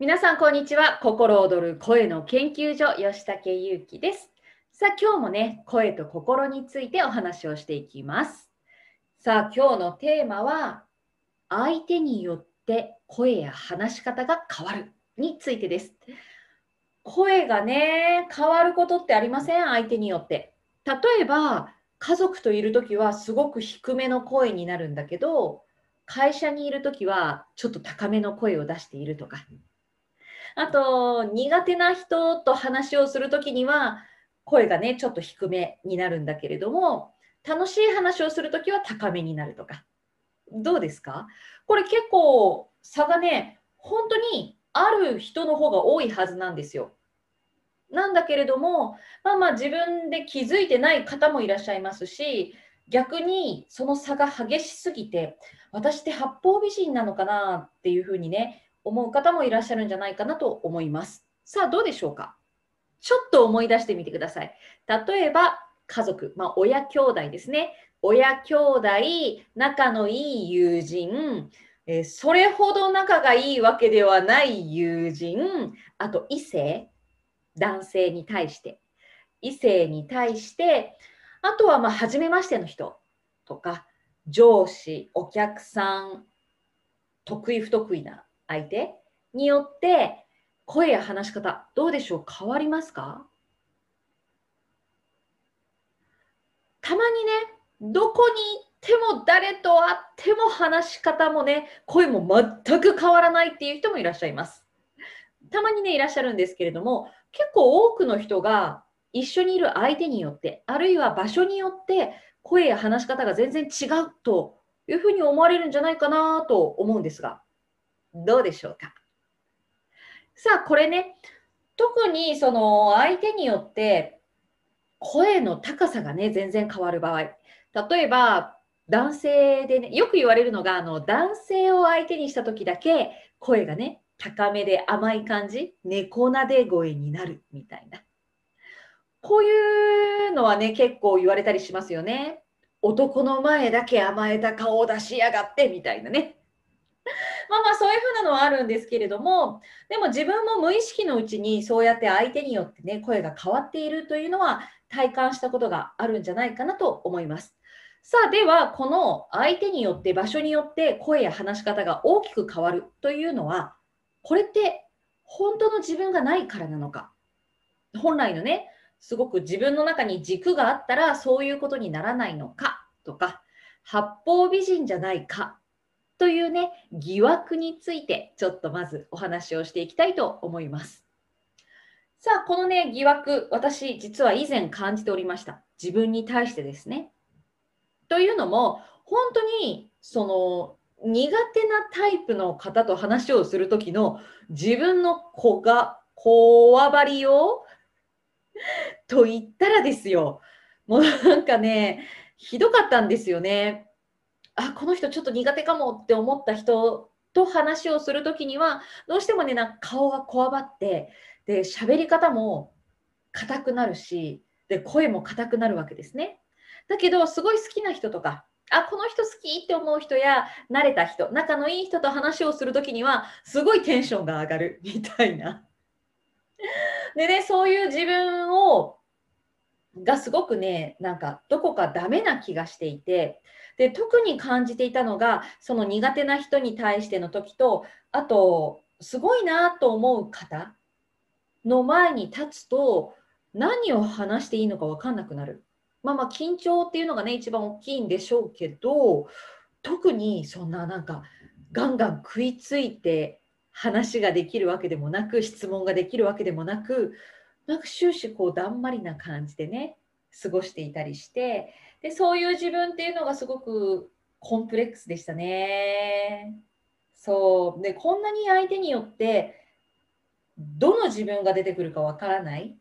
皆さん、こんにちは。心躍る声の研究所、吉武祐樹です。さあ、今日もね、声と心についてお話をしていきます。さあ、今日のテーマは、相手によって声や話し方が変わるについてです。声がね、変わることってありません？相手によって。例えば、家族といるときはすごく低めの声になるんだけど、会社にいるときはちょっと高めの声を出しているとか。あと、苦手な人と話をするときには、声がね、ちょっと低めになるんだけれども、楽しい話をするときは高めになるとか。どうですか？これ結構差がね、本当にある人の方が多いはずなんですよ。なんだけれども、まあまあ自分で気づいてない方もいらっしゃいますし、逆にその差が激しすぎて、私って八方美人なのかなっていうふうにね、思う方もいらっしゃるんじゃないかなと思います。さあ、どうでしょうか？ちょっと思い出してみてください。例えば、家族、まあ、親兄弟ですね。親兄弟、仲のいい友人、えーそれほど仲がいいわけではない友人、あと異性、男性に対して、異性に対して、あとはまあ初めましての人。とか、上司、お客さん、得意不得意な相手によって声や話し方どうでしょう？変わりますか？たまにねどこに行っても誰と会っても話し方もね声も全く変わらないっていう人もいらっしゃいます。たまにねいらっしゃるんですけれども結構多くの人が一緒にいる相手によってあるいは場所によって声や話し方が全然違うというふうに思われるんじゃないかなと思うんですがどうでしょうか？さあこれね特にその相手によって声の高さがね全然変わる場合。例えば男性でねよく言われるのがあの男性を相手にした時だけ声がね高めで甘い感じ猫なで声になるみたいな。こういうのはね結構言われたりしますよね。男の前だけ甘えた顔を出しやがってみたいなね。まあまあそういうふうなのはあるんですけれどもでも自分も無意識のうちにそうやって相手によってね声が変わっているというのは体感したことがあるんじゃないかなと思います。さあではこの相手によって場所によって声や話し方が大きく変わるというのはこれって本当の自分がないからなのか？本来のねすごく自分の中に軸があったらそういうことにならないのかとか八方美人じゃないかというね疑惑についてちょっとまずお話をしていきたいと思います。さあこのね疑惑私実は以前感じておりました自分に対してですね。というのも本当にその苦手なタイプの方と話をする時の自分の子がこわばりをと言ったらですよもうなんかねひどかったんですよね。あこの人ちょっと苦手かもって思った人と話をする時にはどうしてもねなんか顔がこわばってで喋り方も硬くなるしで声も硬くなるわけですね。だけどすごい好きな人とかあこの人好きって思う人や慣れた人仲のいい人と話をする時にはすごいテンションが上がる みたいな。でねそういう自分をがすごくねなんかどこかダメな気がしていてで特に感じていたのがその苦手な人に対しての時とあとすごいなと思う方の前に立つと何を話していいのか分かんなくなる。まあまあ緊張っていうのがね一番大きいんでしょうけど特にそんななんかガンガン食いついて話ができるわけでもなく質問ができるわけでもなくなんか終始こうだんまりな感じでね過ごしていたりしてでそういう自分っていうのがすごくコンプレックスでしたね。そうでこんなに相手によってどの自分が出てくるかわからない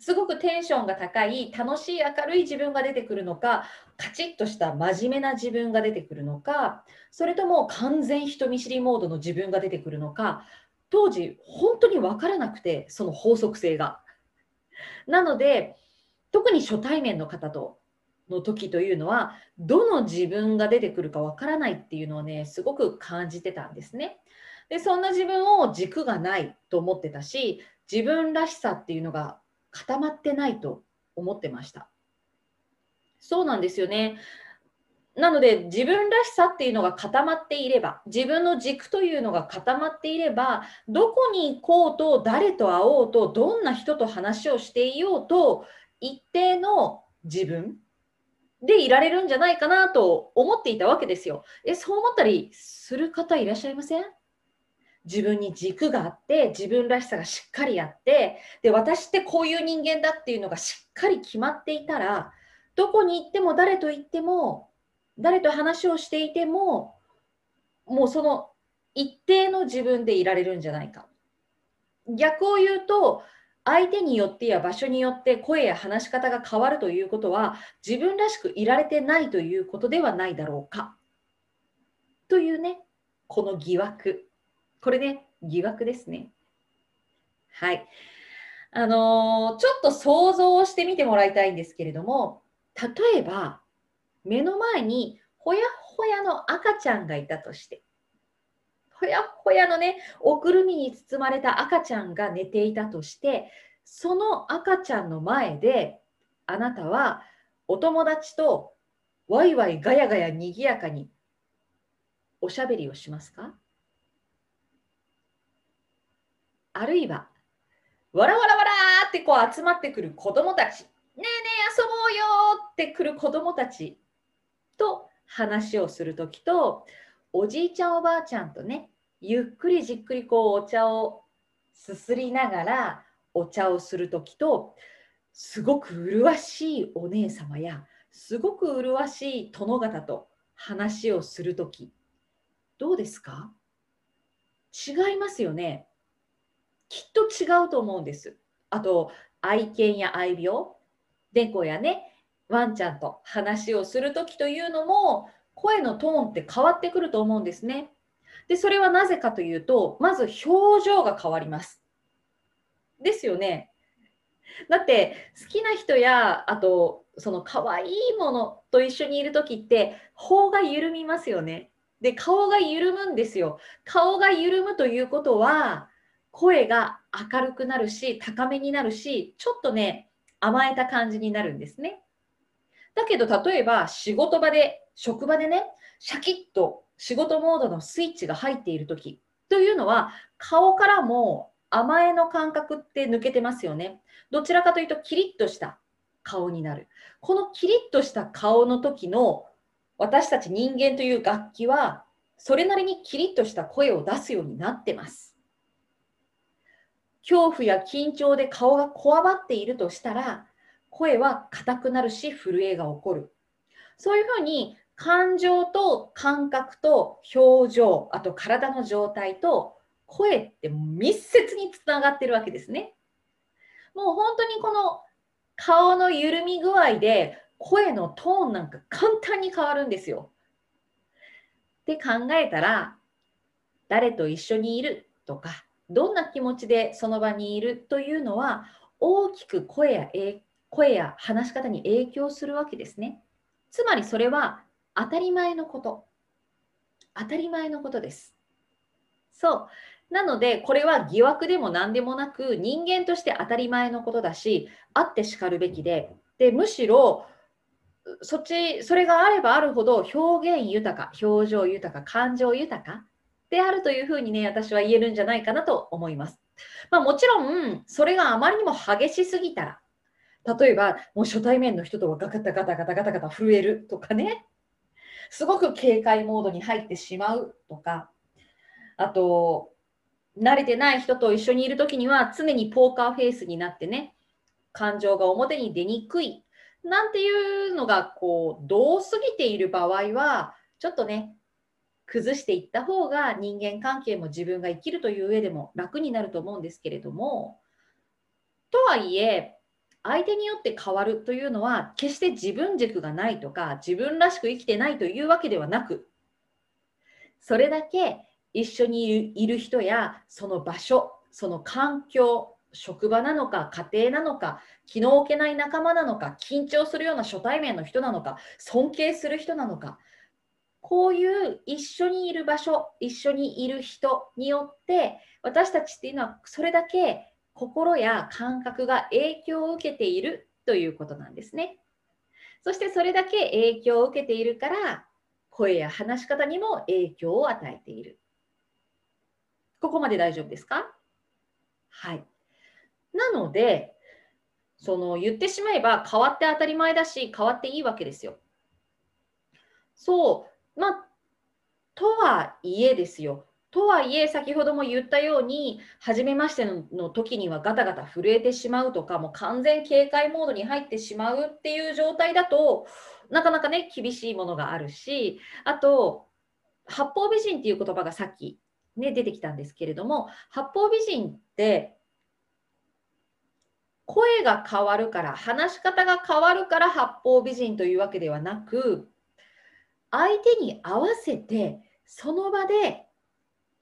すごくテンションが高い楽しい明るい自分が出てくるのかカチッとした真面目な自分が出てくるのかそれとも完全人見知りモードの自分が出てくるのか当時本当に分からなくてその法則性が。なので特に初対面の方との時というのはどの自分が出てくるかわからないっていうのをねすごく感じてたんですね。でそんな自分を軸がないと思ってたし自分らしさっていうのが固まってないと思ってましたそうなんですよねなので自分らしさっていうのが固まっていれば自分の軸というのが固まっていればどこに行こうと誰と会おうとどんな人と話をしていようと一定の自分でいられるんじゃないかなと思っていたわけですよ。えそう思ったりする方いらっしゃいません？自分に軸があって自分らしさがしっかりあってで私ってこういう人間だっていうのがしっかり決まっていたらどこに行っても誰と行っても誰と話をしていてももうその一定の自分でいられるんじゃないか逆を言うと相手によってや場所によって声や話し方が変わるということは自分らしくいられてないということではないだろうか。というねこの疑惑。これね疑惑ですね。はい。あのー、ちょっと想像してみてもらいたいんですけれども例えば目の前にほやほやの赤ちゃんがいたとしてほやほやのねおくるみに包まれた赤ちゃんが寝ていたとしてその赤ちゃんの前であなたはお友達とワイワイガヤガヤにぎやかにおしゃべりをしますか？あるいはわらわらわらってこう集まってくる子供たちねえねえ遊ぼうよってくる子供たちと話をする時とおじいちゃんおばあちゃんとねゆっくりじっくりこうお茶をすすりながらお茶をする時とすごく麗しいお姉様やすごく麗しい殿方と話をする時どうですか？違いますよねきっと違うと思うんです。あと愛犬や愛病猫やねワンちゃんと話をする時というのも声のトーンって変わってくると思うんですね。でそれはなぜかというとまず表情が変わります。ですよね。だって好きな人やあとその可愛いものと一緒にいる時って頬が緩みますよね。で顔が緩むんですよ。顔が緩むということは声が明るくなるし高めになるしちょっとね甘えた感じになるんですね。だけど例えば仕事場で職場でねシャキッと仕事モードのスイッチが入っている時というのは顔からも甘えの感覚って抜けてますよね。どちらかというとキリッとした顔になる。このキリッとした顔の時の私たち人間という楽器はそれなりにキリッとした声を出すようになってます。恐怖や緊張で顔がこわばっているとしたら声は硬くなるし震えが起こるそういうふうに感情と感覚と表情あと体の状態と声って密接につながってるわけですねもう本当にこの顔の緩み具合で声のトーンなんか簡単に変わるんですよって考えたら誰と一緒にいるとかどんな気持ちでその場にいるというのは大きく声や声や話し方に影響するわけですね。つまりそれは当たり前のこと。当たり前のことです。そう。なので、これは疑惑でも何でもなく、人間として当たり前のことだし、あってしかるべきで、でむしろ、そっち、それがあればあるほど表現豊か、表情豊か、感情豊かであるというふうにね、私は言えるんじゃないかなと思います。まあ、もちろん、それがあまりにも激しすぎたら、例えば、もう初対面の人とはガタガタガタガタガタ震えるとかね、すごく警戒モードに入ってしまうとか、あと、慣れてない人と一緒にいるときには常にポーカーフェイスになってね、感情が表に出にくい。なんていうのがこう、どう過ぎている場合は、ちょっとね、崩していった方が人間関係も自分が生きるという上でも楽になると思うんですけれどもとはいえ相手によって変わるというのは決して自分軸がないとか自分らしく生きてないというわけではなくそれだけ一緒にいる人やその場所その環境職場なのか家庭なのか気の置けない仲間なのか緊張するような初対面の人なのか尊敬する人なのかこういう一緒にいる場所、一緒にいる人によって、私たちっていうのはそれだけ心や感覚が影響を受けているということなんですね。そしてそれだけ影響を受けているから、声や話し方にも影響を与えている。ここまで大丈夫ですか？はい。なので、その言ってしまえば変わって当たり前だし、変わっていいわけですよ。そう、まあ、とはいえですよ。とはいえ、先ほども言ったように、初めましての時にはガタガタ震えてしまうとか、もう完全警戒モードに入ってしまうっていう状態だと、なかなかね、厳しいものがあるし、あと、八方美人っていう言葉がさっき、ね、出てきたんですけれども、八方美人って、声が変わるから、話し方が変わるから八方美人というわけではなく、相手に合わせて、その場で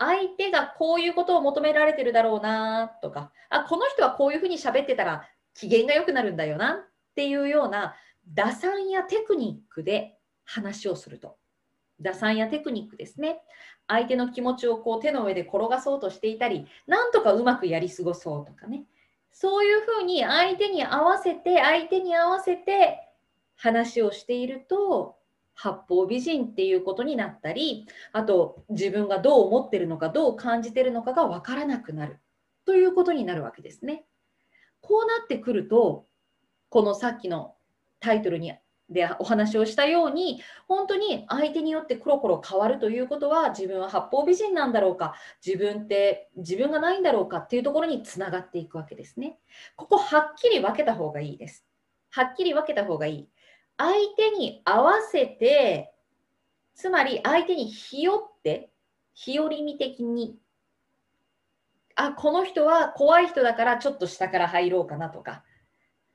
相手がこういうことを求められてるだろうなとか、あ、この人はこういうふうに喋ってたら機嫌が良くなるんだよなっていうような打算やテクニックで話をすると。打算やテクニックですね。相手の気持ちをこう手の上で転がそうとしていたり、なんとかうまくやり過ごそうとかね。そういうふうに相手に合わせて、相手に合わせて話をしていると、八方美人っていうことになったりあと自分がどう思ってるのかどう感じてるのかが分からなくなるということになるわけですね。こうなってくるとこのさっきのタイトルにでお話をしたように本当に相手によってコロコロ変わるということは自分は八方美人なんだろうか自分って自分がないんだろうかっていうところにつながっていくわけですね。ここはっきり分けた方がいいです。はっきり分けた方がいい。相手に合わせて、つまり相手にひよって、日和見的に、あ、この人は怖い人だからちょっと下から入ろうかなとか、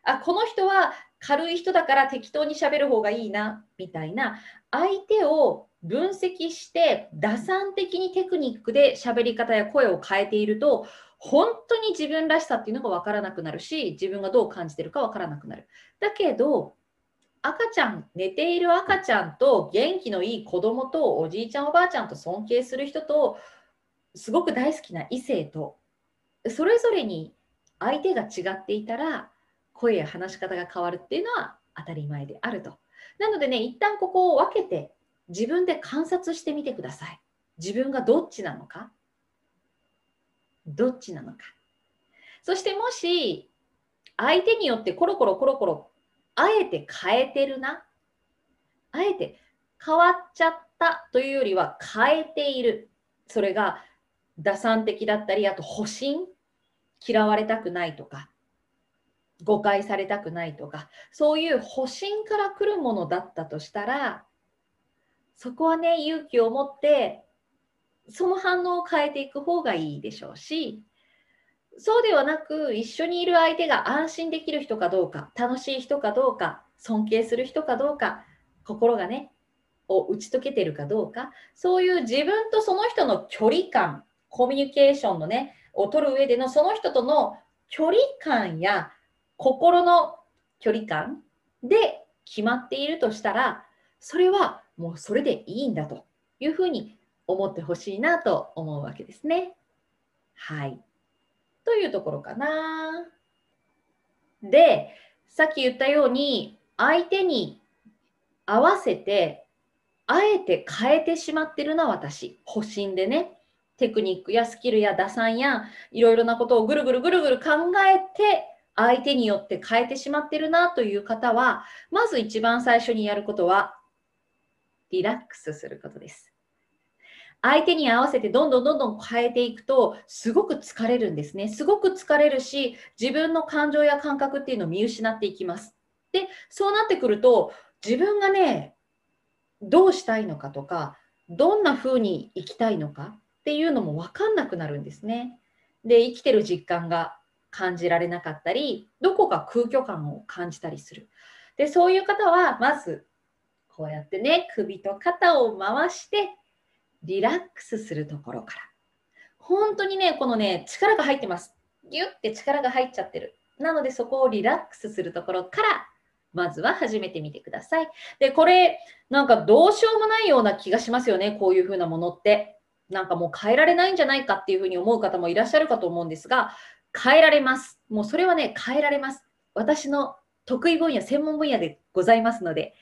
あ、この人は軽い人だから適当にしゃべる方がいいな、みたいな、相手を分析して、打算的にテクニックで喋り方や声を変えていると、本当に自分らしさっていうのが分からなくなるし、自分がどう感じてるか分からなくなる。だけど、赤ちゃん、寝ている赤ちゃんと元気のいい子供とおじいちゃんおばあちゃんと尊敬する人とすごく大好きな異性とそれぞれに相手が違っていたら声や話し方が変わるっていうのは当たり前であると。なのでね、一旦ここを分けて自分で観察してみてください。自分がどっちなのか？どっちなのか？そしてもし相手によってコロコロコロコロあえて変えてるな。あえて変わっちゃったというよりは変えている。それが打算的だったり、あと保身、嫌われたくないとか、誤解されたくないとか、そういう保身から来るものだったとしたら、そこはね、勇気を持って、その反応を変えていく方がいいでしょうし、そうではなく、一緒にいる相手が安心できる人かどうか、楽しい人かどうか、尊敬する人かどうか、心がね、を打ち解けてるかどうか、そういう自分とその人の距離感、コミュニケーションのね、を取る上でのその人との距離感や心の距離感で決まっているとしたら、それはもうそれでいいんだというふうに思ってほしいなと思うわけですね。はい。というところかな。で、さっき言ったように、相手に合わせて、あえて変えてしまってるな、私。保身でね。テクニックやスキルや打算やいろいろなことをぐるぐるぐるぐる考えて相手によって変えてしまってるなという方はまず一番最初にやることはリラックスすることです。相手に合わせてどんどんどんどん変えていくとすごく疲れるんですね。すごく疲れるし自分の感情や感覚っていうのを見失っていきます。でそうなってくると自分がねどうしたいのかとかどんな風に生きたいのかっていうのも分かんなくなるんですね。で生きてる実感が感じられなかったりどこか空虚感を感じたりする。でそういう方はまずこうやってね首と肩を回してリラックスするところから。本当にね、このね、力が入ってます。ギュッて力が入っちゃってる。なのでそこをリラックスするところからまずは始めてみてください。で、これ、なんかどうしようもないような気がしますよね、こういうふうなものって。なんかもう変えられないんじゃないかっていうふうに思う方もいらっしゃるかと思うんですが、変えられます。もうそれはね、変えられます。私の得意分野、専門分野でございますので、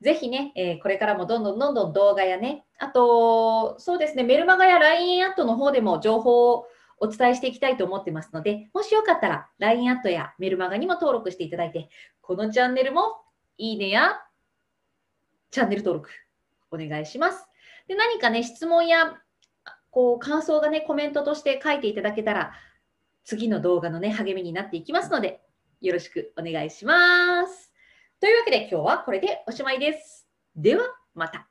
ぜひね、えー、これからもどんどんどんどん動画やね、あと、そうですね、メルマガや LINE アットの方でも情報をお伝えしていきたいと思ってますので、もしよかったら LINE アットやメルマガにも登録していただいて、このチャンネルもいいねやチャンネル登録お願いします。で何かね、質問やこう感想がね、コメントとして書いていただけたら、次の動画のね、励みになっていきますので、よろしくお願いします。というわけで今日はこれでおしまいです。ではまた。